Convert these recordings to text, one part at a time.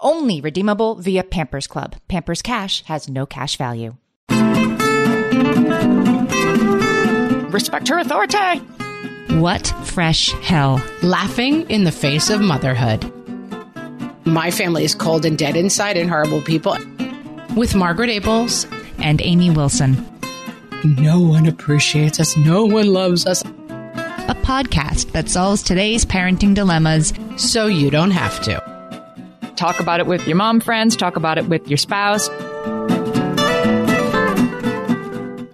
Only redeemable via Pampers Club. Pampers Cash has no cash value. Respect her authority. What fresh hell? Laughing in the face of motherhood. My family is cold and dead inside and horrible people. With Margaret Ables and Amy Wilson. No one appreciates us. No one loves us. A podcast that solves today's parenting dilemmas so you don't have to. Talk about it with your mom friends, talk about it with your spouse.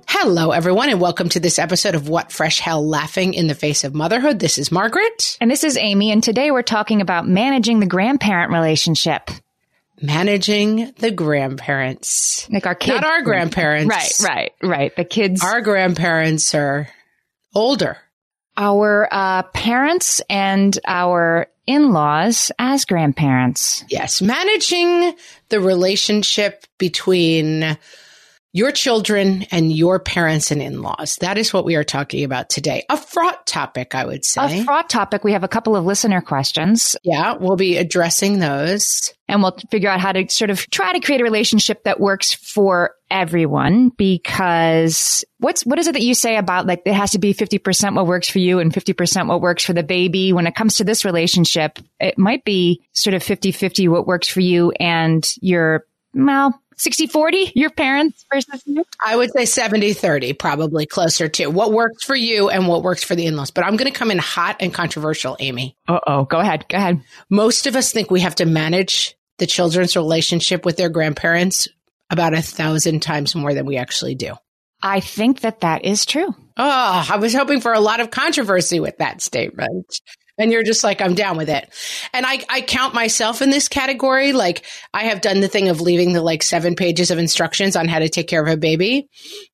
Hello, everyone, and welcome to this episode of What Fresh Hell Laughing in the Face of Motherhood. This is Margaret. And this is Amy, and today we're talking about managing the grandparent relationship. Managing the grandparents. Like our kids. Not our grandparents. Right, right, right. The kids. Our grandparents are older. Our uh, parents and our in-laws as grandparents. Yes, managing the relationship between your children and your parents and in-laws. That is what we are talking about today. A fraught topic, I would say. A fraught topic. We have a couple of listener questions. Yeah, we'll be addressing those. And we'll figure out how to sort of try to create a relationship that works for everyone because what's what is it that you say about like it has to be 50% what works for you and 50% what works for the baby when it comes to this relationship it might be sort of 50-50 what works for you and your well 60 40 your parents versus you? I would say 70 30, probably closer to what works for you and what works for the in laws. But I'm going to come in hot and controversial, Amy. Uh oh. Go ahead. Go ahead. Most of us think we have to manage the children's relationship with their grandparents about a thousand times more than we actually do. I think that that is true. Oh, I was hoping for a lot of controversy with that statement and you're just like i'm down with it. And i i count myself in this category. Like i have done the thing of leaving the like seven pages of instructions on how to take care of a baby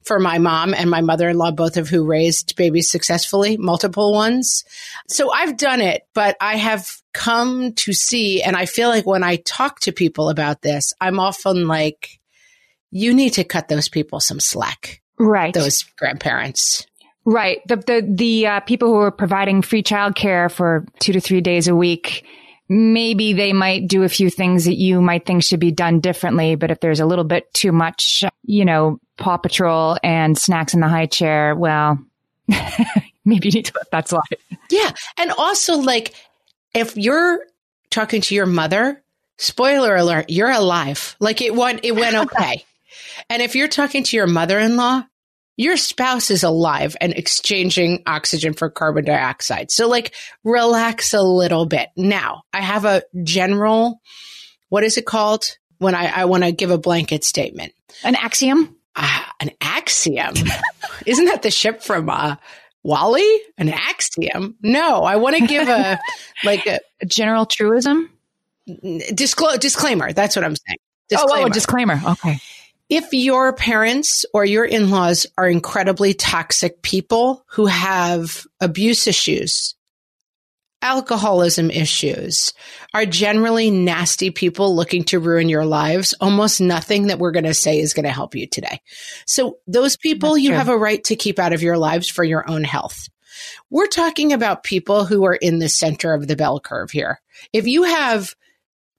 for my mom and my mother-in-law both of who raised babies successfully multiple ones. So i've done it but i have come to see and i feel like when i talk to people about this i'm often like you need to cut those people some slack. Right. Those grandparents Right. The the the uh, people who are providing free childcare for two to three days a week, maybe they might do a few things that you might think should be done differently. But if there's a little bit too much, you know, Paw Patrol and snacks in the high chair, well, maybe you need to let that slide. Yeah, and also like if you're talking to your mother, spoiler alert, you're alive. Like it went, it went okay. and if you're talking to your mother-in-law, your spouse is alive and exchanging oxygen for carbon dioxide. So like relax a little bit. Now I have a general, what is it called? When I, I want to give a blanket statement. An axiom? Uh, an axiom. Isn't that the ship from, uh, WALL-E? An axiom? No, I want to give a, like a, a general truism? Disclose, disclaimer. That's what I'm saying. Disclaimer. Oh, oh, disclaimer. Okay if your parents or your in-laws are incredibly toxic people who have abuse issues, alcoholism issues, are generally nasty people looking to ruin your lives, almost nothing that we're going to say is going to help you today. So those people you have a right to keep out of your lives for your own health. We're talking about people who are in the center of the bell curve here. If you have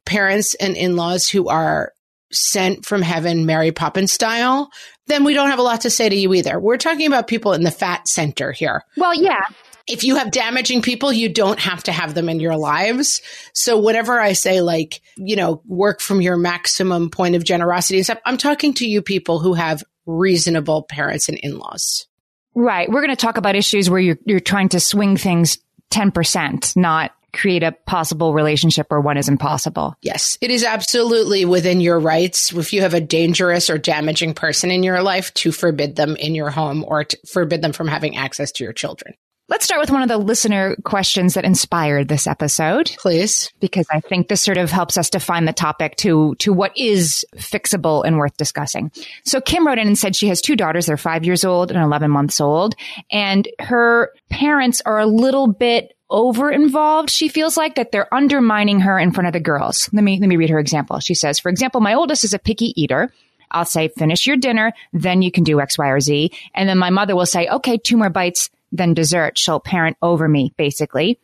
parents and in-laws who are sent from heaven Mary Poppins style, then we don't have a lot to say to you either. We're talking about people in the fat center here. Well, yeah. if you have damaging people, you don't have to have them in your lives. So whatever I say, like, you know, work from your maximum point of generosity and stuff, I'm talking to you people who have reasonable parents and in-laws. Right. We're going to talk about issues where you're, you're trying to swing things 10%, not create a possible relationship where one is impossible. Yes, it is absolutely within your rights if you have a dangerous or damaging person in your life to forbid them in your home or to forbid them from having access to your children. Let's start with one of the listener questions that inspired this episode. Please. Because I think this sort of helps us define the topic to, to what is fixable and worth discussing. So Kim wrote in and said she has two daughters. They're five years old and 11 months old. And her parents are a little bit over involved. She feels like that they're undermining her in front of the girls. Let me, let me read her example. She says, for example, my oldest is a picky eater. I'll say, finish your dinner, then you can do X, Y, or Z. And then my mother will say, okay, two more bites then dessert. She'll parent over me, basically.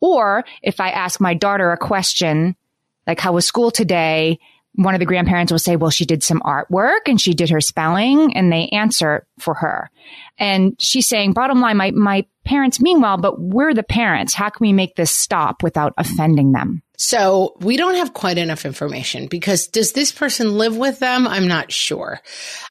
Or if I ask my daughter a question, like, how was school today? One of the grandparents will say, well, she did some artwork and she did her spelling and they answer for her. And she's saying, bottom line, my, my parents mean well, but we're the parents. How can we make this stop without offending them? So we don't have quite enough information because does this person live with them? I'm not sure.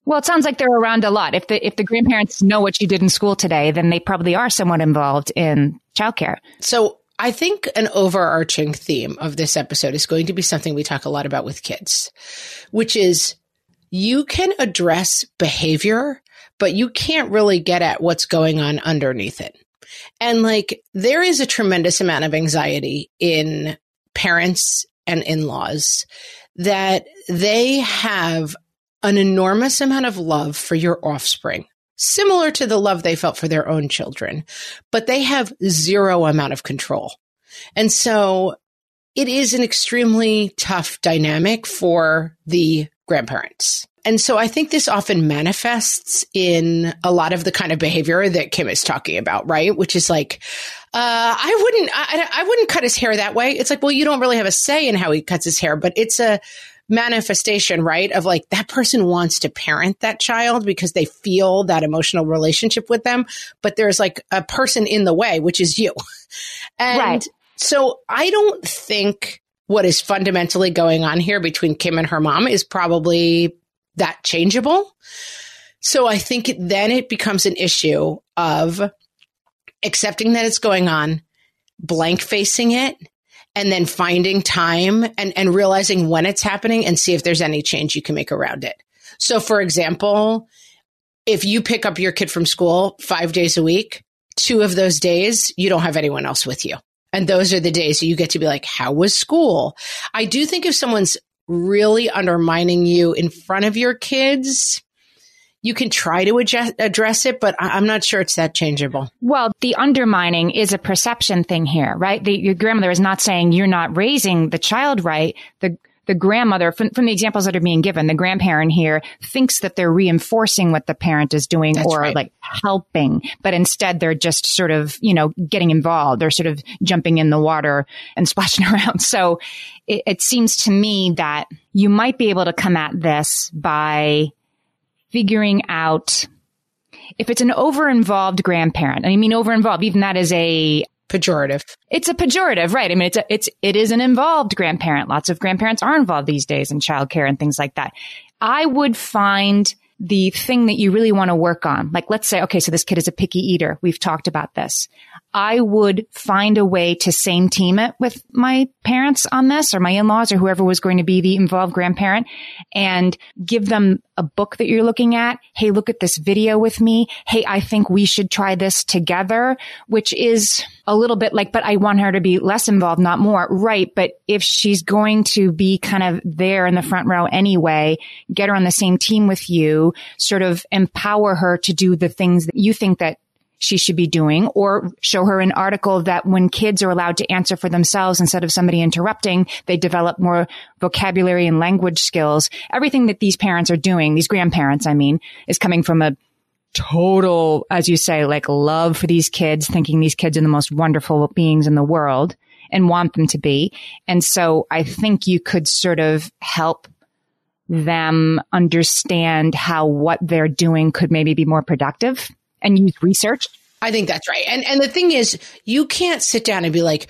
Well, it sounds like they're around a lot. If the if the grandparents know what you did in school today, then they probably are somewhat involved in childcare. So I think an overarching theme of this episode is going to be something we talk a lot about with kids, which is you can address behavior, but you can't really get at what's going on underneath it. And like there is a tremendous amount of anxiety in parents and in-laws that they have an enormous amount of love for your offspring, similar to the love they felt for their own children, but they have zero amount of control. And so it is an extremely tough dynamic for the grandparents. And so I think this often manifests in a lot of the kind of behavior that Kim is talking about, right? Which is like, uh, I wouldn't, I, I wouldn't cut his hair that way. It's like, well, you don't really have a say in how he cuts his hair, but it's a manifestation, right? Of like that person wants to parent that child because they feel that emotional relationship with them, but there's like a person in the way, which is you. And right. so I don't think what is fundamentally going on here between Kim and her mom is probably that changeable. So I think then it becomes an issue of accepting that it's going on, blank facing it, and then finding time and, and realizing when it's happening and see if there's any change you can make around it. So, for example, if you pick up your kid from school five days a week, two of those days, you don't have anyone else with you. And those are the days you get to be like, how was school? I do think if someone's really undermining you in front of your kids, you can try to adjust, address it, but I'm not sure it's that changeable. Well, the undermining is a perception thing here, right? The, your grandmother is not saying you're not raising the child right. The the grandmother, from, from, the examples that are being given, the grandparent here thinks that they're reinforcing what the parent is doing That's or right. like helping, but instead they're just sort of, you know, getting involved. They're sort of jumping in the water and splashing around. So it, it seems to me that you might be able to come at this by figuring out if it's an over involved grandparent, I mean, over involved, even that is a pejorative. It's a pejorative, right? I mean, it's a, it's it is an involved grandparent. Lots of grandparents are involved these days in childcare and things like that. I would find the thing that you really want to work on. Like, let's say, okay, so this kid is a picky eater. We've talked about this. I would find a way to same team it with my parents on this or my in-laws or whoever was going to be the involved grandparent and give them a book that you're looking at. Hey, look at this video with me. Hey, I think we should try this together, which is a little bit like, but I want her to be less involved, not more. Right. But if she's going to be kind of there in the front row anyway, get her on the same team with you, sort of empower her to do the things that you think that she should be doing or show her an article that when kids are allowed to answer for themselves instead of somebody interrupting, they develop more vocabulary and language skills. Everything that these parents are doing, these grandparents, I mean, is coming from a total, as you say, like love for these kids, thinking these kids are the most wonderful beings in the world and want them to be. And so I think you could sort of help them understand how what they're doing could maybe be more productive and use research I think that's right. And and the thing is, you can't sit down and be like,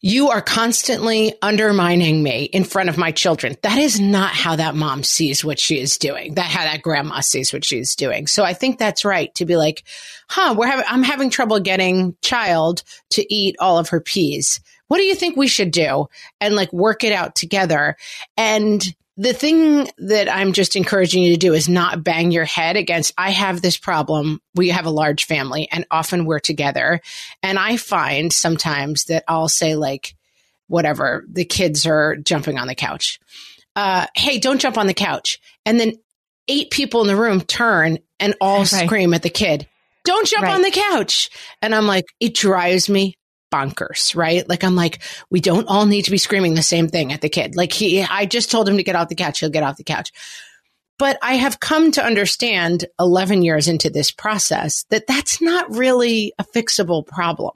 you are constantly undermining me in front of my children. That is not how that mom sees what she is doing. That how that grandma sees what she's doing. So I think that's right to be like, huh, we're having, I'm having trouble getting child to eat all of her peas. What do you think we should do? And like work it out together. And the thing that I'm just encouraging you to do is not bang your head against, I have this problem. We have a large family and often we're together. And I find sometimes that I'll say, like, whatever, the kids are jumping on the couch. Uh, hey, don't jump on the couch. And then eight people in the room turn and all right. scream at the kid, don't jump right. on the couch. And I'm like, it drives me bonkers, right? Like I'm like, we don't all need to be screaming the same thing at the kid. Like he, I just told him to get off the couch. He'll get off the couch. But I have come to understand 11 years into this process that that's not really a fixable problem.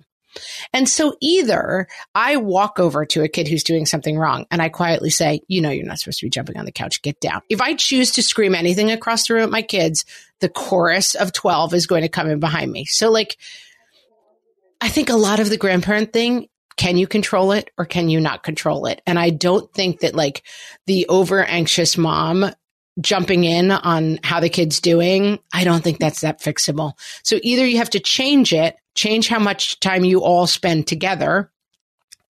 And so either I walk over to a kid who's doing something wrong and I quietly say, you know, you're not supposed to be jumping on the couch. Get down. If I choose to scream anything across the room at my kids, the chorus of 12 is going to come in behind me. So like, I think a lot of the grandparent thing, can you control it or can you not control it? And I don't think that like the over anxious mom jumping in on how the kid's doing, I don't think that's that fixable. So either you have to change it, change how much time you all spend together,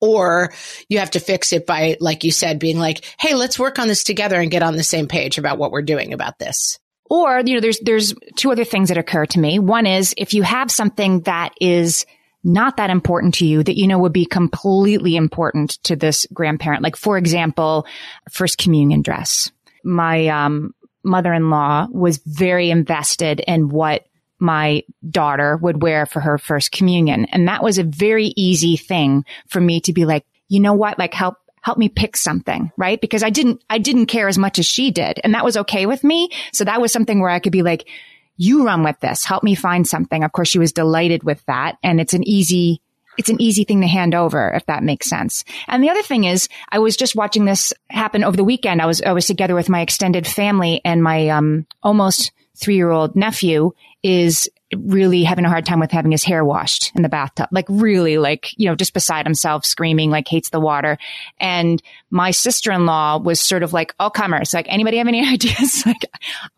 or you have to fix it by, like you said, being like, Hey, let's work on this together and get on the same page about what we're doing about this. Or, you know, there's, there's two other things that occur to me. One is if you have something that is not that important to you that you know would be completely important to this grandparent. Like, for example, first communion dress. My um, mother-in-law was very invested in what my daughter would wear for her first communion. And that was a very easy thing for me to be like, you know what? Like help, help me pick something, right? Because I didn't, I didn't care as much as she did. And that was okay with me. So that was something where I could be like, you run with this. Help me find something. Of course, she was delighted with that. And it's an easy, it's an easy thing to hand over, if that makes sense. And the other thing is, I was just watching this happen over the weekend. I was, I was together with my extended family and my, um, almost three year old nephew is really having a hard time with having his hair washed in the bathtub. Like really like, you know, just beside himself, screaming, like hates the water. And my sister-in-law was sort of like, all comers. Like, anybody have any ideas? like,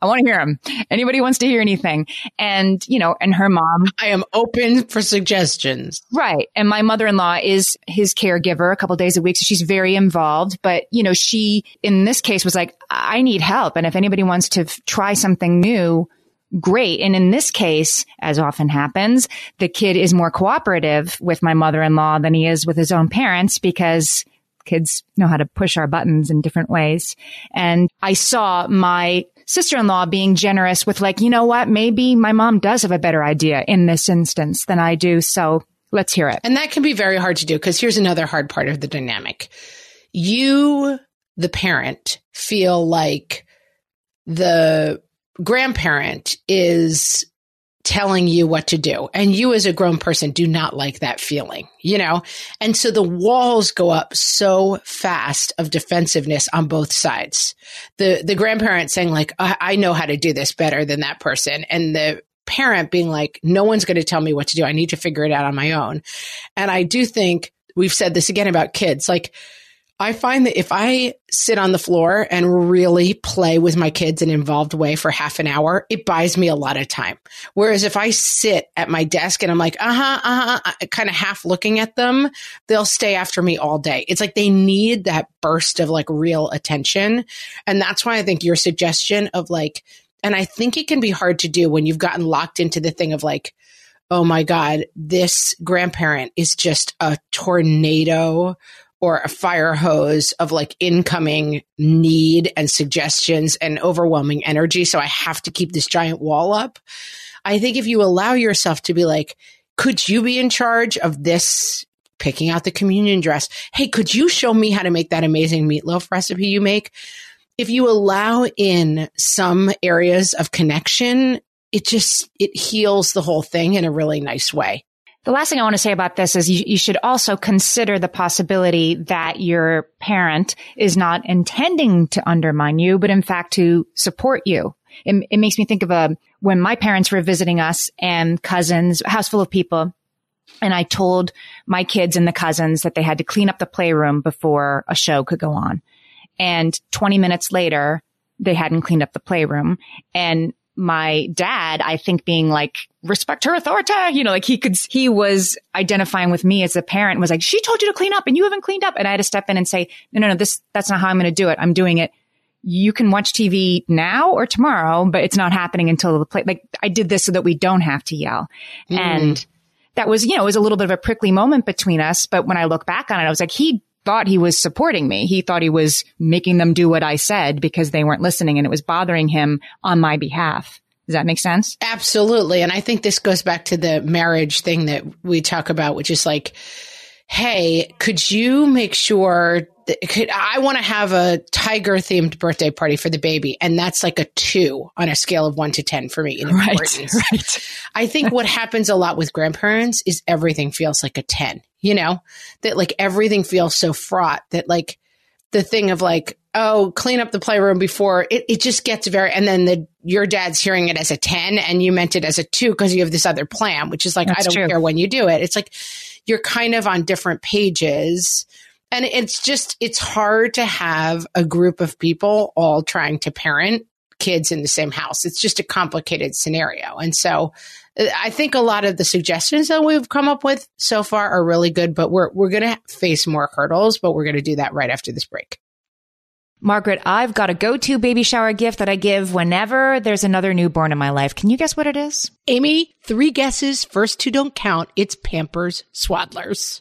I want to hear them. Anybody wants to hear anything? And, you know, and her mom. I am open for suggestions. Right. And my mother-in-law is his caregiver a couple days a week. So she's very involved. But, you know, she, in this case was like, I need help. And if anybody wants to f- try something new, great. And in this case, as often happens, the kid is more cooperative with my mother-in-law than he is with his own parents because kids know how to push our buttons in different ways. And I saw my sister-in-law being generous with like, you know what? Maybe my mom does have a better idea in this instance than I do. So let's hear it. And that can be very hard to do because here's another hard part of the dynamic. You, the parent, feel like the grandparent is telling you what to do. And you as a grown person do not like that feeling, you know? And so the walls go up so fast of defensiveness on both sides. The, the grandparent saying like, I, I know how to do this better than that person. And the parent being like, no one's going to tell me what to do. I need to figure it out on my own. And I do think we've said this again about kids, like, I find that if I sit on the floor and really play with my kids in an involved way for half an hour, it buys me a lot of time. Whereas if I sit at my desk and I'm like, uh huh, uh huh, kind of half looking at them, they'll stay after me all day. It's like they need that burst of like real attention. And that's why I think your suggestion of like, and I think it can be hard to do when you've gotten locked into the thing of like, oh my God, this grandparent is just a tornado or a fire hose of like incoming need and suggestions and overwhelming energy. So I have to keep this giant wall up. I think if you allow yourself to be like, could you be in charge of this picking out the communion dress? Hey, could you show me how to make that amazing meatloaf recipe you make? If you allow in some areas of connection, it just, it heals the whole thing in a really nice way. The last thing I want to say about this is you, you, should also consider the possibility that your parent is not intending to undermine you, but in fact to support you. it, it makes me think of a, when my parents were visiting us and cousins, house full of people. And I told my kids and the cousins that they had to clean up the playroom before a show could go on. And 20 minutes later, they hadn't cleaned up the playroom. And my dad, I think being like, respect her authority, you know, like he could, he was identifying with me as a parent was like, she told you to clean up and you haven't cleaned up. And I had to step in and say, no, no, no, this, that's not how I'm going to do it. I'm doing it. You can watch TV now or tomorrow, but it's not happening until the play. Like I did this so that we don't have to yell. Mm. And that was, you know, it was a little bit of a prickly moment between us. But when I look back on it, I was like, he thought he was supporting me. He thought he was making them do what I said because they weren't listening and it was bothering him on my behalf. Does that make sense? Absolutely. And I think this goes back to the marriage thing that we talk about, which is like, Hey, could you make sure could, I want to have a tiger themed birthday party for the baby. And that's like a two on a scale of one to 10 for me. right. Right. I think what happens a lot with grandparents is everything feels like a 10 you know, that like everything feels so fraught that like the thing of like, oh, clean up the playroom before it, it just gets very, and then the, your dad's hearing it as a 10 and you meant it as a two because you have this other plan, which is like, That's I don't true. care when you do it. It's like you're kind of on different pages. And it's just, it's hard to have a group of people all trying to parent kids in the same house. It's just a complicated scenario. And so uh, I think a lot of the suggestions that we've come up with so far are really good, but we're we're going to face more hurdles, but we're going to do that right after this break. Margaret, I've got a go-to baby shower gift that I give whenever there's another newborn in my life. Can you guess what it is? Amy, three guesses. First two don't count. It's Pampers Swaddlers.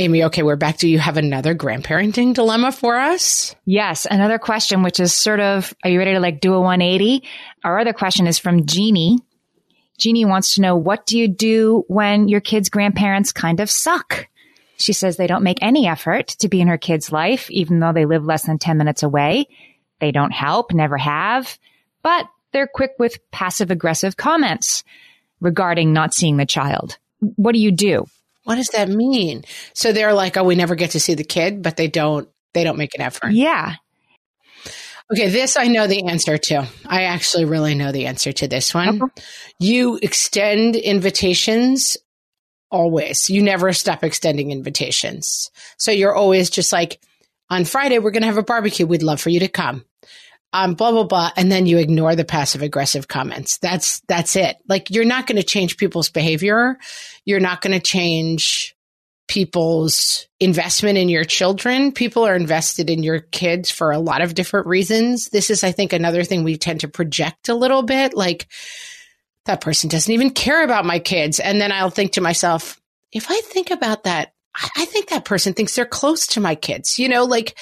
Amy, okay, we're back. Do you have another grandparenting dilemma for us? Yes, another question, which is sort of, are you ready to like do a 180? Our other question is from Jeannie. Jeannie wants to know, what do you do when your kids' grandparents kind of suck? She says they don't make any effort to be in her kid's life, even though they live less than 10 minutes away. They don't help, never have, but they're quick with passive aggressive comments regarding not seeing the child. What do you do? What does that mean? So they're like, oh, we never get to see the kid, but they don't, they don't make an effort. Yeah. Okay, this I know the answer to. I actually really know the answer to this one. Okay. You extend invitations always. You never stop extending invitations. So you're always just like, on Friday, we're going to have a barbecue. We'd love for you to come. Um, blah blah blah, and then you ignore the passive aggressive comments. That's that's it. Like you're not going to change people's behavior. You're not going to change people's investment in your children. People are invested in your kids for a lot of different reasons. This is, I think, another thing we tend to project a little bit. Like that person doesn't even care about my kids, and then I'll think to myself, if I think about that, I think that person thinks they're close to my kids. You know, like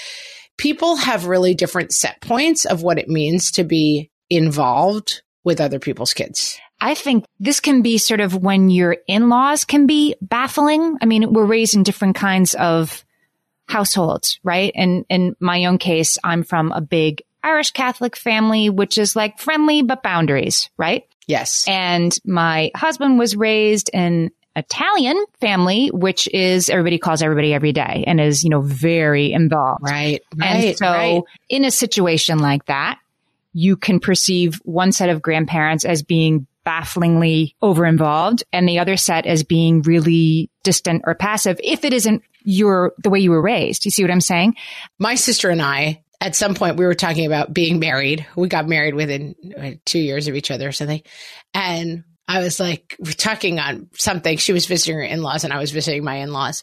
people have really different set points of what it means to be involved with other people's kids. I think this can be sort of when your in-laws can be baffling. I mean, we're raised in different kinds of households, right? And in my own case, I'm from a big Irish Catholic family, which is like friendly but boundaries, right? Yes. And my husband was raised in Italian family, which is everybody calls everybody every day and is, you know, very involved. Right. And right, so right. in a situation like that, you can perceive one set of grandparents as being bafflingly over involved and the other set as being really distant or passive if it isn't your the way you were raised. You see what I'm saying? My sister and I at some point we were talking about being married. We got married within uh, 2 years of each other or something. And I was like, we're talking on something. She was visiting her in laws and I was visiting my in laws.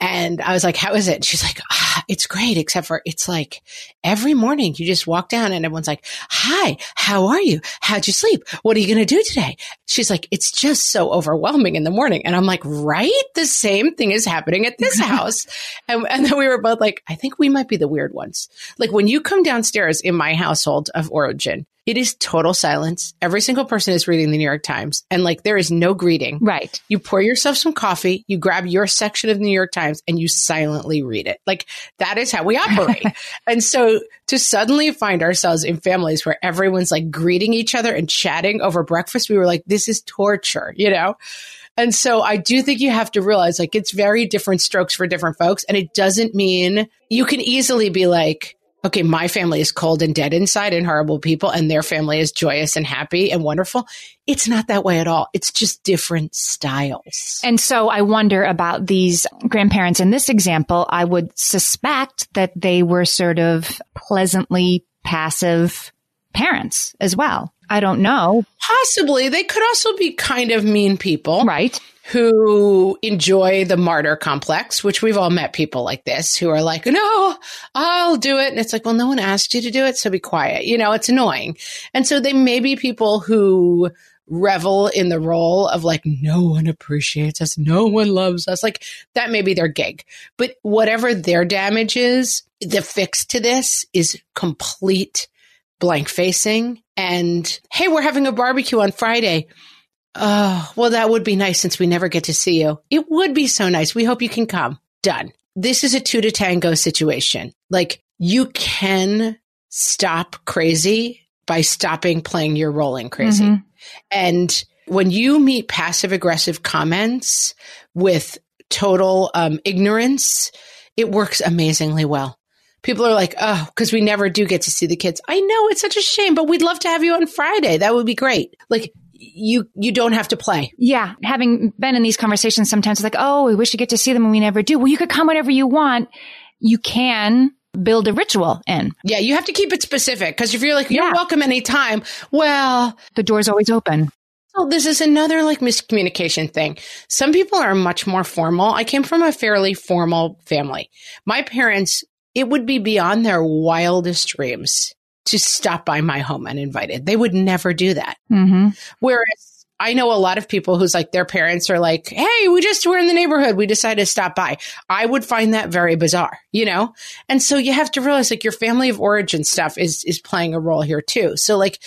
And I was like, how is it? She's like, ah, it's great, except for it's like every morning you just walk down and everyone's like, hi, how are you? How'd you sleep? What are you going to do today? She's like, it's just so overwhelming in the morning. And I'm like, right? The same thing is happening at this house. and, and then we were both like, I think we might be the weird ones. Like when you come downstairs in my household of origin, it is total silence. Every single person is reading the New York Times and like there is no greeting. Right. You pour yourself some coffee, you grab your section of the New York Times and you silently read it. Like that is how we operate. and so to suddenly find ourselves in families where everyone's like greeting each other and chatting over breakfast, we were like, this is torture, you know? And so I do think you have to realize like it's very different strokes for different folks. And it doesn't mean you can easily be like, okay, my family is cold and dead inside and horrible people, and their family is joyous and happy and wonderful. It's not that way at all. It's just different styles. And so I wonder about these grandparents in this example. I would suspect that they were sort of pleasantly passive parents as well. I don't know. Possibly. They could also be kind of mean people. Right who enjoy the martyr complex, which we've all met people like this who are like, no, I'll do it. And it's like, well, no one asked you to do it. So be quiet. You know, it's annoying. And so they may be people who revel in the role of like, no one appreciates us. No one loves us. Like that may be their gig, but whatever their damage is, the fix to this is complete blank facing. And hey, we're having a barbecue on Friday Oh, well, that would be nice since we never get to see you. It would be so nice. We hope you can come. Done. This is a two to tango situation. Like you can stop crazy by stopping playing your role in crazy. Mm-hmm. And when you meet passive aggressive comments with total um, ignorance, it works amazingly well. People are like, oh, because we never do get to see the kids. I know it's such a shame, but we'd love to have you on Friday. That would be great. Like you you don't have to play. Yeah, having been in these conversations, sometimes it's like, oh, we wish to get to see them and we never do. Well, you could come whenever you want. You can build a ritual in. Yeah, you have to keep it specific because if you're like you're yeah. welcome anytime, well, the door's always open. Oh, this is another like miscommunication thing. Some people are much more formal. I came from a fairly formal family. My parents, it would be beyond their wildest dreams to stop by my home uninvited. They would never do that. Mm-hmm. Whereas I know a lot of people who's like their parents are like, Hey, we just were in the neighborhood. We decided to stop by. I would find that very bizarre, you know? And so you have to realize like your family of origin stuff is, is playing a role here too. So like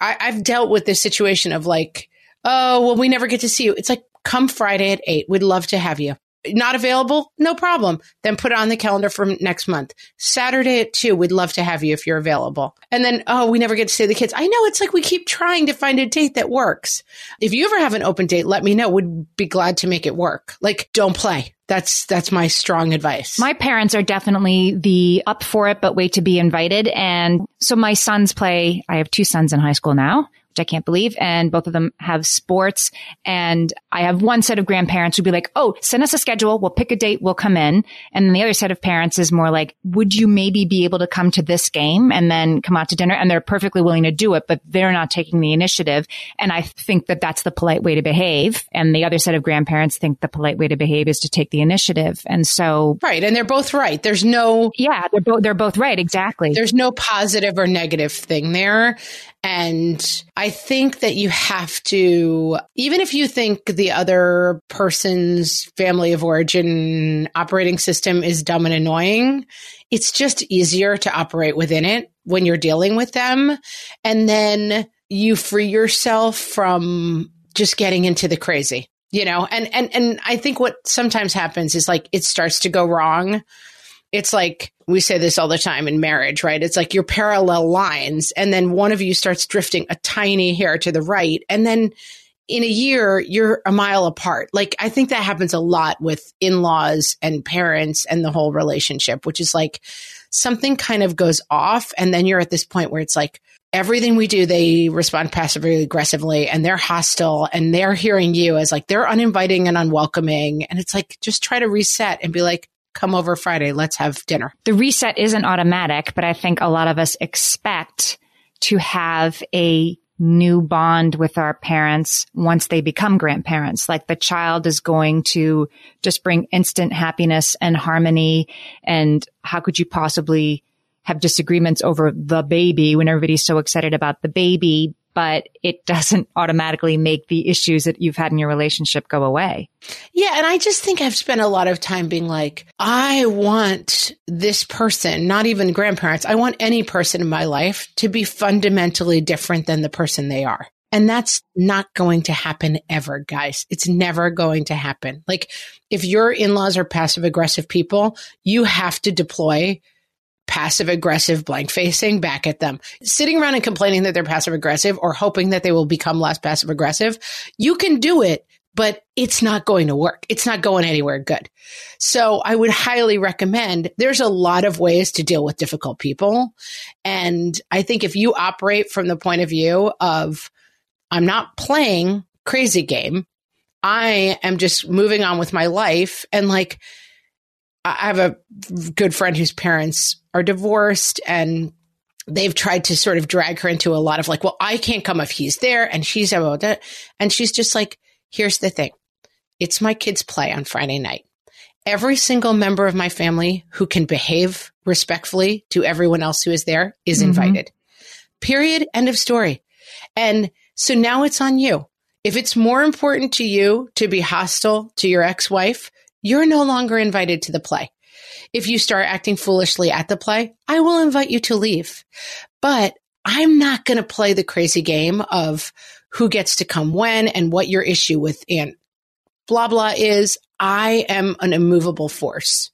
I, I've dealt with this situation of like, Oh, well, we never get to see you. It's like, come Friday at eight. We'd love to have you not available? No problem. Then put it on the calendar for next month. Saturday at two, we'd love to have you if you're available. And then, oh, we never get to see the kids. I know it's like we keep trying to find a date that works. If you ever have an open date, let me know. Would be glad to make it work. Like, don't play. That's that's my strong advice. My parents are definitely the up for it but wait to be invited and so my sons play I have two sons in high school now which I can't believe. And both of them have sports. And I have one set of grandparents who'd be like, Oh, send us a schedule. We'll pick a date. We'll come in. And then the other set of parents is more like, would you maybe be able to come to this game and then come out to dinner? And they're perfectly willing to do it, but they're not taking the initiative. And I think that that's the polite way to behave. And the other set of grandparents think the polite way to behave is to take the initiative. And so. Right. And they're both right. There's no. Yeah. They're both, they're both right. Exactly. There's no positive or negative thing there. And I think that you have to, even if you think the other person's family of origin operating system is dumb and annoying, it's just easier to operate within it when you're dealing with them. And then you free yourself from just getting into the crazy, you know? And, and, and I think what sometimes happens is like it starts to go wrong it's like we say this all the time in marriage, right? It's like your parallel lines, and then one of you starts drifting a tiny hair to the right, and then in a year you're a mile apart. Like I think that happens a lot with in-laws and parents and the whole relationship, which is like something kind of goes off, and then you're at this point where it's like everything we do, they respond passively aggressively and they're hostile and they're hearing you as like they're uninviting and unwelcoming. And it's like, just try to reset and be like, come over Friday. Let's have dinner. The reset isn't automatic, but I think a lot of us expect to have a new bond with our parents once they become grandparents. Like the child is going to just bring instant happiness and harmony. And how could you possibly have disagreements over the baby when everybody's so excited about the baby? But it doesn't automatically make the issues that you've had in your relationship go away. Yeah. And I just think I've spent a lot of time being like, I want this person, not even grandparents, I want any person in my life to be fundamentally different than the person they are. And that's not going to happen ever, guys. It's never going to happen. Like if your in-laws are passive aggressive people, you have to deploy passive aggressive blank facing back at them. Sitting around and complaining that they're passive aggressive or hoping that they will become less passive aggressive, you can do it, but it's not going to work. It's not going anywhere good. So I would highly recommend there's a lot of ways to deal with difficult people. And I think if you operate from the point of view of, I'm not playing crazy game. I am just moving on with my life and like, I have a good friend whose parents are divorced and they've tried to sort of drag her into a lot of like, well, I can't come if he's there and she's about that. And she's just like, here's the thing. It's my kids play on Friday night. Every single member of my family who can behave respectfully to everyone else who is there is mm-hmm. invited. Period. End of story. And so now it's on you. If it's more important to you to be hostile to your ex-wife, you're no longer invited to the play if you start acting foolishly at the play, I will invite you to leave. But I'm not going to play the crazy game of who gets to come when and what your issue with Aunt blah blah is. I am an immovable force.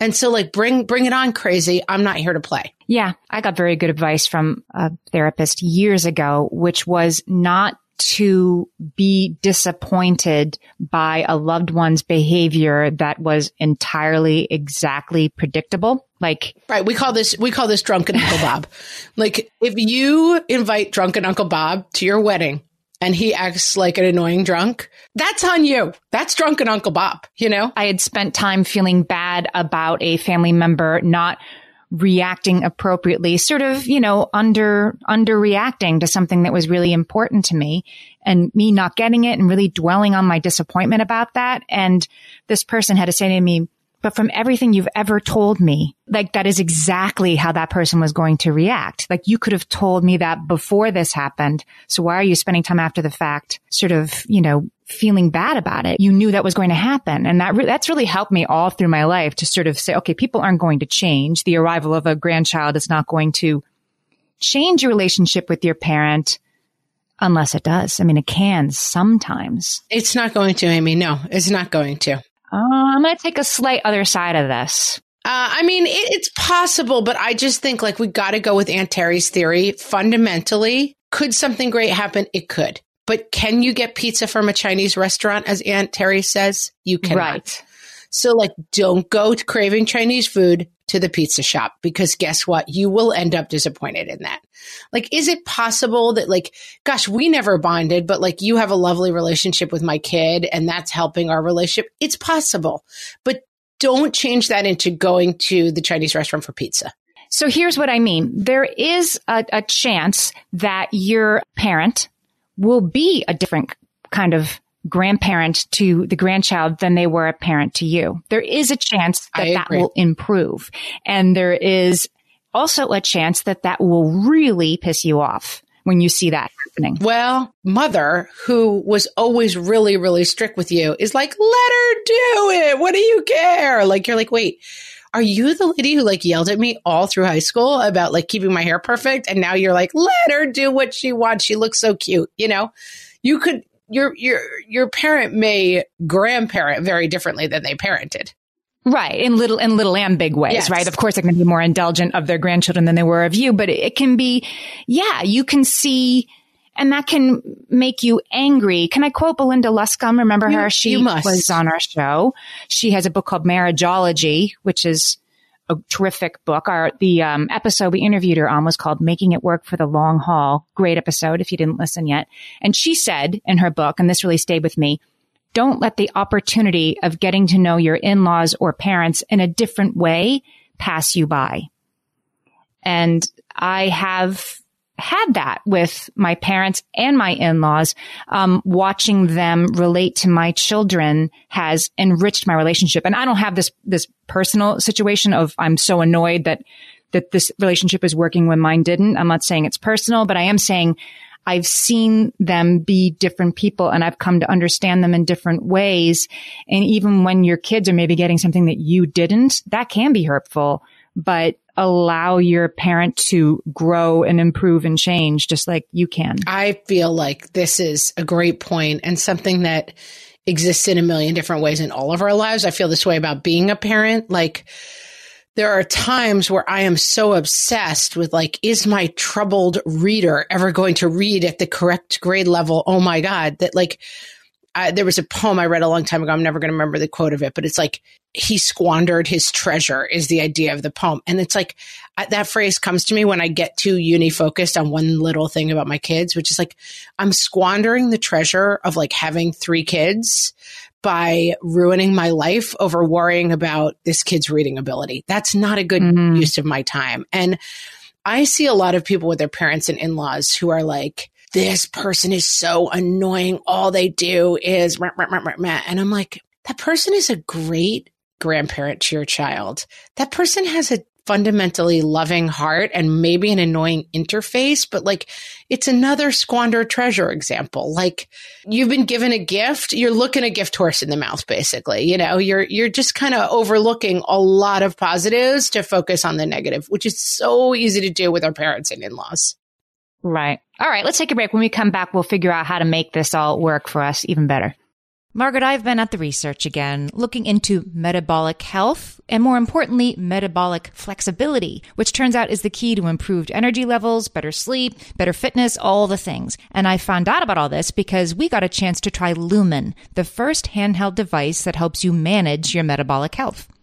And so like bring bring it on crazy. I'm not here to play. Yeah, I got very good advice from a therapist years ago which was not to be disappointed by a loved one's behavior that was entirely exactly predictable. Like, right. We call this, we call this drunken Uncle Bob. like if you invite drunken Uncle Bob to your wedding and he acts like an annoying drunk, that's on you. That's drunken Uncle Bob, you know? I had spent time feeling bad about a family member not reacting appropriately, sort of, you know, under, underreacting to something that was really important to me and me not getting it and really dwelling on my disappointment about that. And this person had to say to me, but from everything you've ever told me, like that is exactly how that person was going to react. Like you could have told me that before this happened. So why are you spending time after the fact, sort of, you know, feeling bad about it? You knew that was going to happen. And that, re- that's really helped me all through my life to sort of say, okay, people aren't going to change. The arrival of a grandchild is not going to change your relationship with your parent. Unless it does. I mean, it can sometimes. It's not going to, Amy. No, it's not going to. Uh, I'm going to take a slight other side of this. Uh, I mean, it, it's possible, but I just think like we got to go with Aunt Terry's theory. Fundamentally, could something great happen? It could. But can you get pizza from a Chinese restaurant, as Aunt Terry says? You cannot. Right. So like, don't go to craving Chinese food to the pizza shop because guess what? You will end up disappointed in that. Like, is it possible that like, gosh, we never bonded, but like you have a lovely relationship with my kid and that's helping our relationship? It's possible, but don't change that into going to the Chinese restaurant for pizza. So here's what I mean. There is a, a chance that your parent will be a different kind of grandparent to the grandchild than they were a parent to you. There is a chance that that will improve. And there is also a chance that that will really piss you off when you see that happening. Well, mother, who was always really, really strict with you, is like, let her do it. What do you care? Like, you're like, wait, are you the lady who like yelled at me all through high school about like keeping my hair perfect? And now you're like, let her do what she wants. She looks so cute. You know, you could, your, your, your parent may grandparent very differently than they parented. Right. In little, in little and big ways, yes. right? Of course, they can be more indulgent of their grandchildren than they were of you, but it can be, yeah, you can see, and that can make you angry. Can I quote Belinda Luscombe? Remember her? She was on our show. She has a book called Marriageology, which is a terrific book. Our the um, episode we interviewed her on was called "Making It Work for the Long Haul." Great episode if you didn't listen yet. And she said in her book, and this really stayed with me don't let the opportunity of getting to know your in-laws or parents in a different way pass you by. And I have had that with my parents and my in-laws. Um, watching them relate to my children has enriched my relationship. And I don't have this, this personal situation of I'm so annoyed that, that this relationship is working when mine didn't. I'm not saying it's personal, but I am saying I've seen them be different people and I've come to understand them in different ways. And even when your kids are maybe getting something that you didn't, that can be hurtful, but allow your parent to grow and improve and change just like you can. I feel like this is a great point and something that exists in a million different ways in all of our lives. I feel this way about being a parent. Like, there are times where I am so obsessed with like, is my troubled reader ever going to read at the correct grade level? Oh my God. That like, I, there was a poem I read a long time ago. I'm never going to remember the quote of it, but it's like, he squandered his treasure is the idea of the poem. And it's like, I, that phrase comes to me when I get too uni focused on one little thing about my kids, which is like, I'm squandering the treasure of like having three kids by ruining my life over worrying about this kid's reading ability. That's not a good mm-hmm. use of my time. And I see a lot of people with their parents and in-laws who are like, this person is so annoying. All they do is, rah, rah, rah, and I'm like, that person is a great grandparent to your child. That person has a fundamentally loving heart and maybe an annoying interface, but like it's another squander treasure example. Like you've been given a gift, you're looking a gift horse in the mouth, basically. You know, you're you're just kind of overlooking a lot of positives to focus on the negative, which is so easy to do with our parents and in-laws. Right. All right, let's take a break. When we come back, we'll figure out how to make this all work for us even better. Margaret, I've been at the research again, looking into metabolic health and more importantly, metabolic flexibility, which turns out is the key to improved energy levels, better sleep, better fitness, all the things. And I found out about all this because we got a chance to try Lumen, the first handheld device that helps you manage your metabolic health.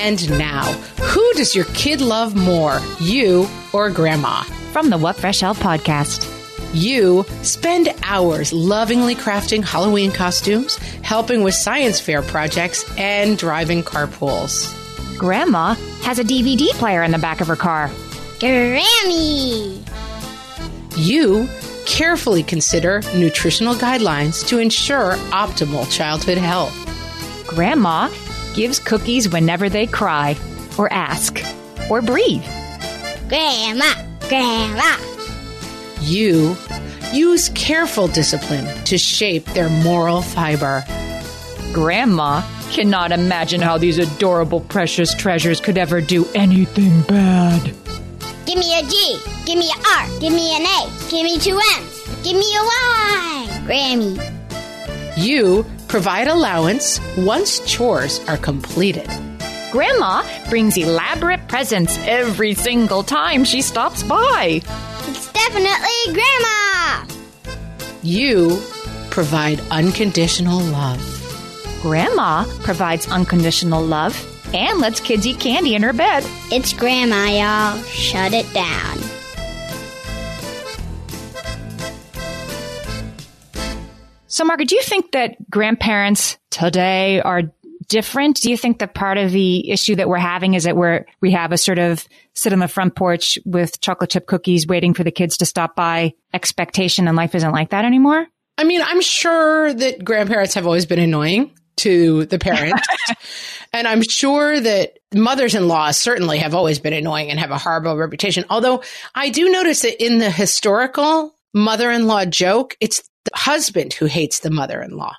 And now, who does your kid love more, you or grandma? From the What Fresh Hell podcast. You spend hours lovingly crafting Halloween costumes, helping with science fair projects, and driving carpools. Grandma has a DVD player in the back of her car. Grammy! You carefully consider nutritional guidelines to ensure optimal childhood health. Grandma gives cookies whenever they cry, or ask, or breathe. Grandma! Grandma! You use careful discipline to shape their moral fiber. Grandma cannot imagine how these adorable, precious treasures could ever do anything bad. Give me a G. Give me an R. Give me an A. Give me two M's, Give me a Y. Grammy. You provide allowance once chores are completed. Grandma brings elaborate presents every single time she stops by. It's definitely Grandma! You provide unconditional love. Grandma provides unconditional love and lets kids eat candy in her bed. It's Grandma, y'all. Shut it down. So, Margaret, do you think that grandparents today are different? Do you think that part of the issue that we're having is that we're, we have a sort of sit on the front porch with chocolate chip cookies waiting for the kids to stop by expectation and life isn't like that anymore? I mean, I'm sure that grandparents have always been annoying to the parents. and I'm sure that mothers in law certainly have always been annoying and have a horrible reputation. Although I do notice that in the historical mother in law joke, it's the husband who hates the mother in law.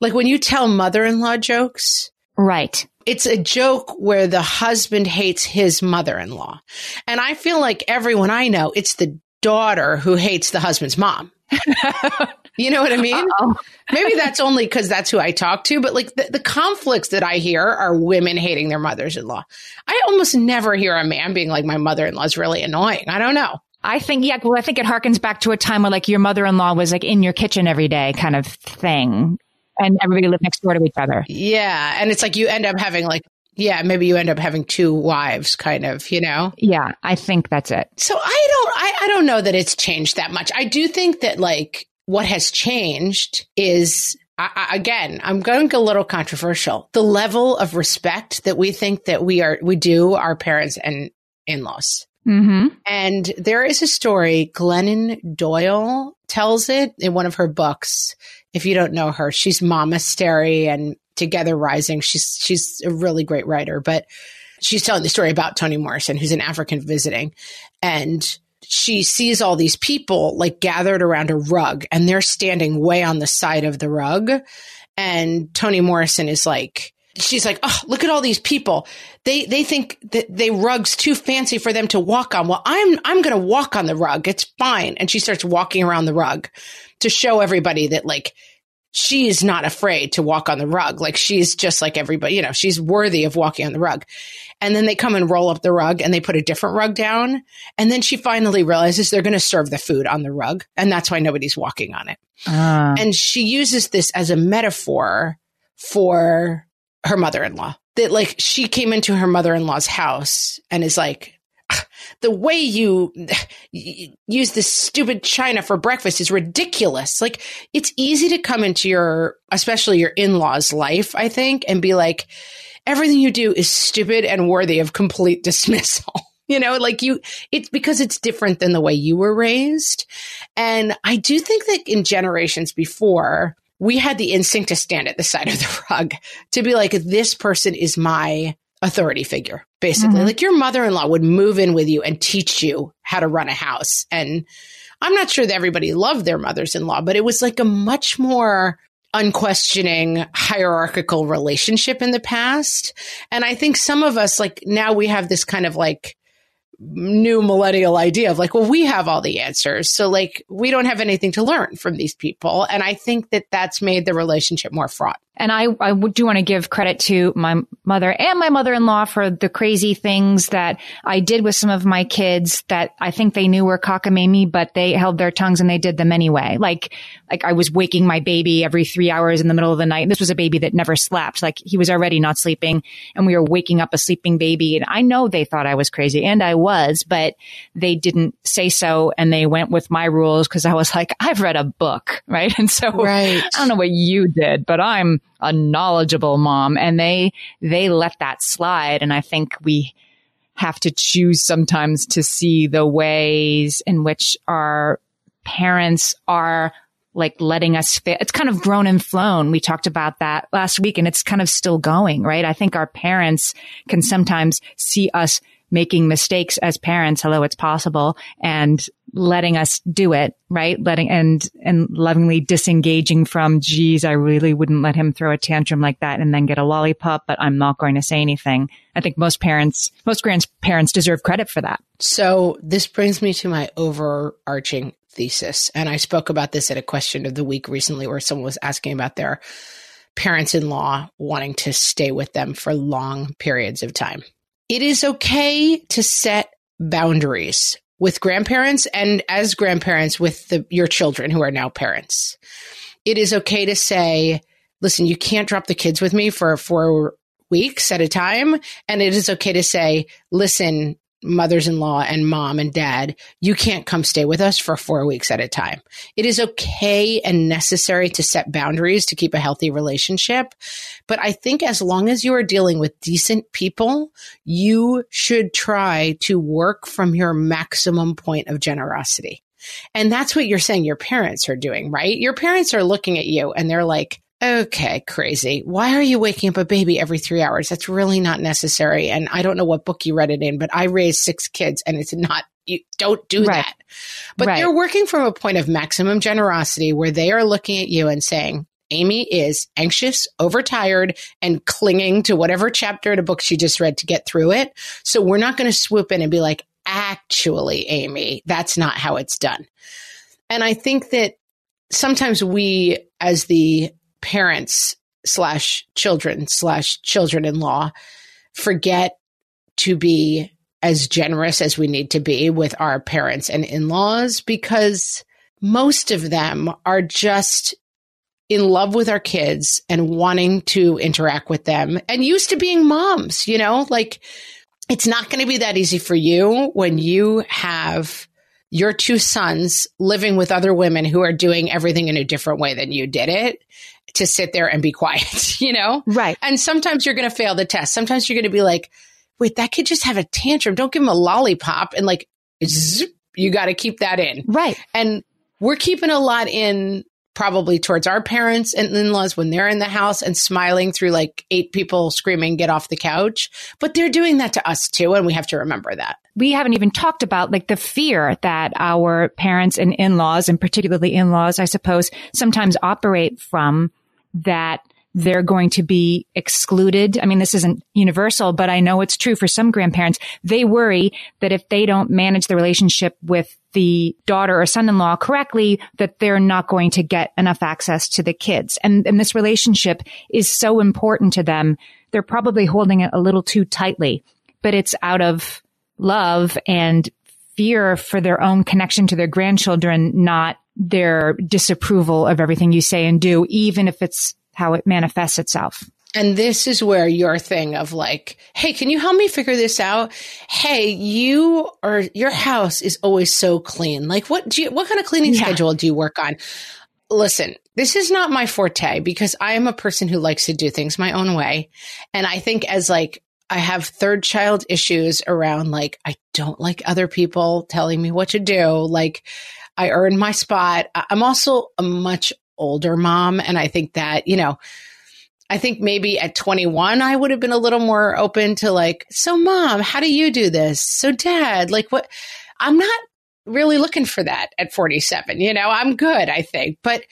Like when you tell mother in law jokes, Right. it's a joke where the husband hates his mother in law. And I feel like everyone I know, it's the daughter who hates the husband's mom. you know what I mean? Maybe that's only because that's who I talk to, but like the, the conflicts that I hear are women hating their mothers in law. I almost never hear a man being like, my mother in law is really annoying. I don't know. I think, yeah, well, I think it harkens back to a time where like your mother in law was like in your kitchen every day kind of thing. And everybody lived next door to each other. Yeah. And it's like you end up having like, yeah, maybe you end up having two wives kind of, you know? Yeah, I think that's it. So I don't, I, I don't know that it's changed that much. I do think that like what has changed is I, I, again, I'm going a little controversial. The level of respect that we think that we are, we do our parents and in-laws. Mm-hmm. And there is a story, Glennon Doyle tells it in one of her books. If you don't know her, she's Momastery and Together Rising. She's, she's a really great writer, but she's telling the story about Toni Morrison, who's an African visiting. And she sees all these people like gathered around a rug and they're standing way on the side of the rug. And Toni Morrison is like, she's like, oh, look at all these people. They they think that they rug's too fancy for them to walk on. Well, I'm I'm gonna walk on the rug. It's fine. And she starts walking around the rug to show everybody that like she's not afraid to walk on the rug. Like she's just like everybody, you know, she's worthy of walking on the rug. And then they come and roll up the rug and they put a different rug down. And then she finally realizes they're going to serve the food on the rug. And that's why nobody's walking on it. Uh, And she uses this as a metaphor for her mother-in-law that like she came into her mother-in-law's house and is like "Ah, the way you y- use this stupid china for breakfast is ridiculous. Like it's easy to come into your especially your in-laws life i think and be like everything you do is stupid and worthy of complete dismissal. You know like you it's because it's different than the way you were raised. And i do think that in generations before we had the instinct to stand at the side of the rug to be like, this person is my authority figure, basically. Mhm. Like your mother in law would move in with you and teach you how to run a house. And I'm not sure that everybody loved their mothers in law, but it was like a much more unquestioning hierarchical relationship in the past. And I think some of us, like now we have this kind of like, new millennial idea of like, well, we have all the answers. So like, we don't have anything to learn from these people. And I think that that's made the relationship more fraught. And I, I do want to give credit to my mother and my mother-in-law for the crazy things that I did with some of my kids that I think they knew were cockamamie, but they held their tongues and they did them anyway. Like, like I was waking my baby every three hours in the middle of the night. This was a baby that never slept. Like he was already not sleeping and we were waking up a sleeping baby. And I know they thought I was crazy and I was, but they didn't say so. And they went with my rules because I was like, I've read a book, right? And so Right. I don't know what you did, but I'm a knowledgeable mom and they, they let that slide. And I think we have to choose sometimes to see the ways in which our parents are like letting us fit. It's kind of grown and flown. We talked about that last week and it's kind of still going, right? I think our parents can sometimes see us making mistakes as parents. Hello, it's possible and letting us do it, right? Letting and, and lovingly disengaging from, geez, I really wouldn't let him throw a tantrum like that and then get a lollipop, but I'm not going to say anything. I think most parents, most grandparents deserve credit for that. So this brings me to my overarching thesis. And I spoke about this at a question of the week recently where someone was asking about their parents in law wanting to stay with them for long periods of time. It is okay to set boundaries with grandparents and as grandparents with the, your children who are now parents. It is okay to say, listen, you can't drop the kids with me for four weeks at a time. And it is okay to say, listen, mothers in law and mom and dad, you can't come stay with us for four weeks at a time. It is okay and necessary to set boundaries to keep a healthy relationship. But I think as long as you are dealing with decent people, you should try to work from your maximum point of generosity. And that's what you're saying your parents are doing, right? Your parents are looking at you and they're like, Okay, crazy. Why are you waking up a baby every three hours? That's really not necessary. And I don't know what book you read it in, but I raised six kids and it's not, you don't do Right. that. But Right. they're working from a point of maximum generosity where they are looking at you and saying, Amy is anxious, overtired, and clinging to whatever chapter in a book she just read to get through it. So we're not going to swoop in and be like, actually, Amy, that's not how it's done. And I think that sometimes we, as the parents slash children slash children in law, forget to be as generous as we need to be with our parents and in laws because most of them are just in love with our kids and wanting to interact with them and used to being moms, you know, like it's not going to be that easy for you when you have your two sons living with other women who are doing everything in a different way than you did it to sit there and be quiet, you know? Right. And sometimes you're going to fail the test. Sometimes you're going to be like, wait, that kid just have a tantrum. Don't give him a lollipop. And like, zip, you got to keep that in. Right. And we're keeping a lot in probably towards our parents and in-laws when they're in the house and smiling through like eight people screaming, get off the couch. But they're doing that to us too. And we have to remember that. we haven't even talked about like the fear that our parents and in-laws and particularly in-laws, I suppose, sometimes operate from that they're going to be excluded. I mean, this isn't universal, but I know it's true for some grandparents. They worry that if they don't manage the relationship with the daughter or son-in-law correctly, that they're not going to get enough access to the kids. And, and this relationship is so important to them. They're probably holding it a little too tightly, but it's out of love and fear for their own connection to their grandchildren, not their disapproval of everything you say and do, even if it's how it manifests itself. And this is where your thing of like, hey, can you help me figure this out? Hey, you or your house is always so clean. Like, what do you, what kind of cleaning Yeah. schedule do you work on? Listen, this is not my forte because I am a person who likes to do things my own way. And I think as like, I have third child issues around like, I don't like other people telling me what to do. Like, I earned my spot. I'm also a much older mom. And I think that, you know, I think maybe at 21, I would have been a little more open to like, so mom, how do you do this? So dad, like what? I'm not really looking for that at 47. You know, I'm good, I think. But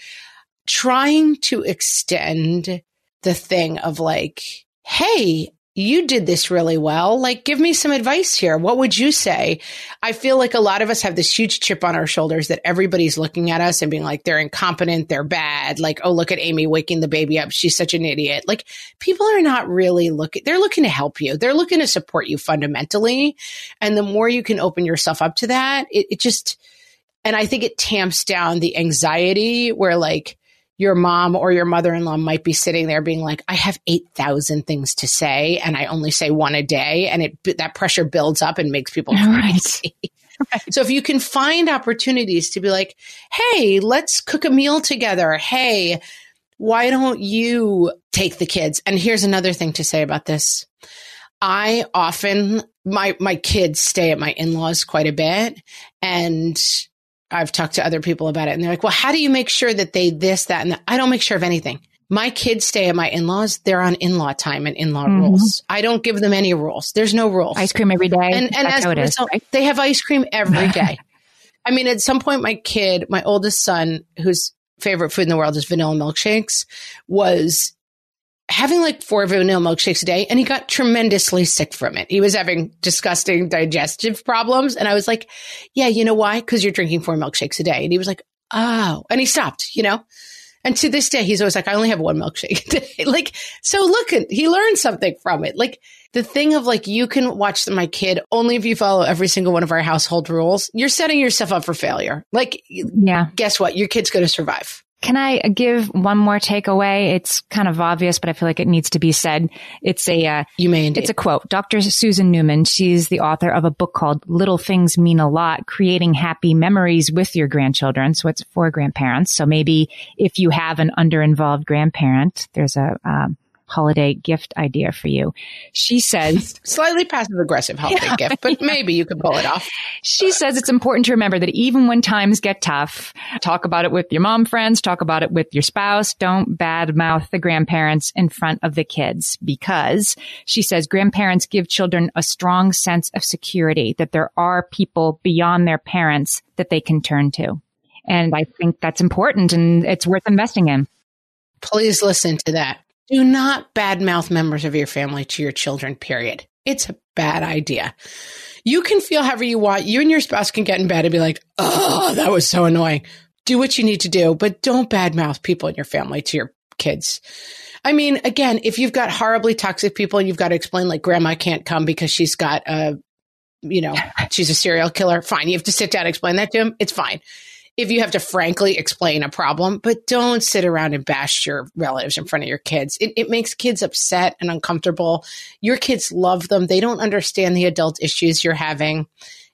trying to extend the thing of like, hey, you did this really well. Like, give me some advice here. What would you say? I feel like a lot of us have this huge chip on our shoulders that everybody's looking at us and being like, they're incompetent, they're bad. Like, oh, look at Amy waking the baby up. She's such an idiot. Like, people are not really looking, they're looking to help you. They're looking to support you fundamentally. And the more you can open yourself up to that, it, it just, and I think it tamps down the anxiety where like, your mom or your mother in law might be sitting there being like, I have 8,000 things to say and I only say one a day. And it, that pressure builds up and makes people crazy. Right. Right. So if you can find opportunities to be like, Hey, let's cook a meal together. Hey, why don't you take the kids? And here's another thing to say about this. I often, my, my kids stay at my in-laws quite a bit and I've talked to other people about it and they're like, well, how do you make sure that they this, that, and that? I don't make sure of anything. My kids stay at my in-laws. They're on in-law time and in-law mm-hmm. rules. I don't give them any rules. There's no rules. Ice cream every day. And, and as a result, right? they have ice cream every day. I mean, at some point, my kid, my oldest son, whose favorite food in the world is vanilla milkshakes, was having like four vanilla milkshakes a day and he got tremendously sick from it. He was having disgusting digestive problems. And I was like, yeah, you know why? Cause you're drinking four milkshakes a day. And he was like, oh, and he stopped, you know? And to this day, he's always like, I only have one milkshake a day. like, so look, he learned something from it. Like the thing of like, you can watch my kid only if you follow every single one of our household rules. You're setting yourself up for failure. Like, yeah, guess what? Your kid's going to survive. Can I give one more takeaway? It's kind of obvious, but I feel like it needs to be said. It's a uh, you may indeed. it's a quote. Dr. Susan Newman. She's the author of a book called "Little Things Mean a Lot: Creating Happy Memories with Your Grandchildren." So it's for grandparents. So maybe if you have an under-involved grandparent, there's a um, holiday gift idea for you. She says slightly passive aggressive holiday yeah, gift, but yeah. maybe you can pull it off. She says it's important to remember that even when times get tough, talk about it with your mom friends, talk about it with your spouse. Don't badmouth the grandparents in front of the kids because she says grandparents give children a strong sense of security that there are people beyond their parents that they can turn to. And I think that's important and it's worth investing in. Please listen to that. Do not badmouth members of your family to your children, period. It's a bad idea. You can feel however you want. You and your spouse can get in bed and be like, oh, that was so annoying. Do what you need to do, but don't badmouth people in your family to your kids. I mean, again, if you've got horribly toxic people and you've got to explain like grandma can't come because she's got a, you know, she's a serial killer, fine. You have to sit down and explain that to him. It's fine if you have to frankly explain a problem, but don't sit around and bash your relatives in front of your kids. It, it, makes kids upset and uncomfortable. Your kids love them. They don't understand the adult issues you're having.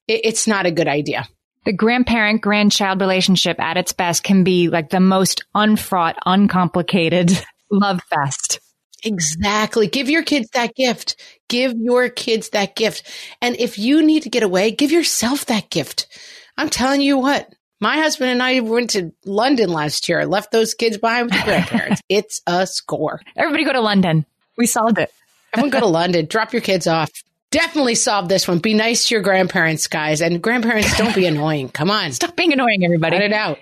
It, it's not a good idea. The grandparent grandchild relationship at its best can be like the most unfraught, uncomplicated love fest. Exactly. Give your kids that gift. Give your kids that gift. And if you need to get away, give yourself that gift. I'm telling you what, my husband and I went to London last year. Left those kids behind with the grandparents. it's a score. Everybody go to London. We solved it. Everyone go to London. Drop your kids off. Definitely solve this one. Be nice to your grandparents, guys. And grandparents, don't be annoying. Come on. Stop being annoying, everybody. Cut it out.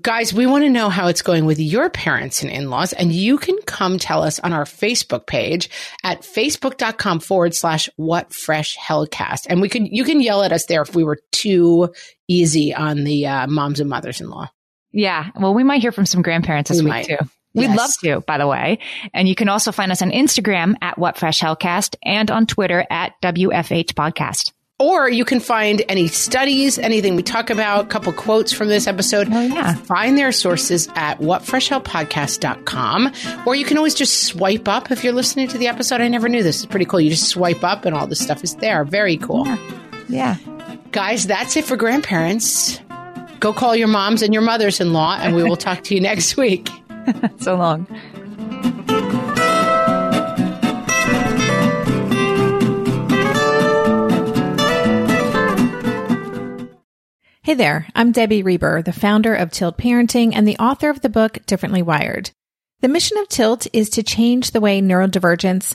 Guys, we want to know how it's going with your parents and in-laws. And you can come tell us on our Facebook page at facebook.com forward slash what fresh hellcast. And we could, you can yell at us there if we were too easy on the uh, moms and mothers in law. Yeah. Well, we might hear from some grandparents this we week might. too. We'd yes. love to, by the way. And you can also find us on Instagram at What Fresh Hellcast and on Twitter at WFH Podcast. Or you can find any studies, anything we talk about, a couple quotes from this episode. Oh, yeah. Find their sources at whatfreshhellpodcast.com. Or you can always just swipe up if you're listening to the episode. I never knew this. It's pretty cool. You just swipe up and all this stuff is there. Very cool. Yeah. yeah. Guys, that's it for grandparents. Go call your moms and your mothers in law, and we will talk to you next week. so long. Hey there, I'm Debbie Reber, the founder of Tilt Parenting and the author of the book Differently Wired. The mission of Tilt is to change the way neurodivergence,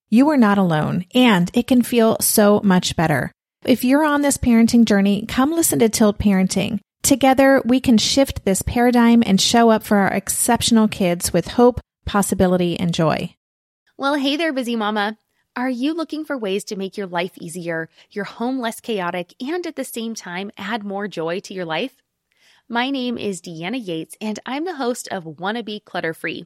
you are not alone and it can feel so much better. If you're on this parenting journey, come listen to Tilt Parenting. Together, we can shift this paradigm and show up for our exceptional kids with hope, possibility, and joy. Well, hey there, busy mama. Are you looking for ways to make your life easier, your home less chaotic, and at the same time add more joy to your life? My name is Deanna Yates, and I'm the host of Wanna Be Clutter Free,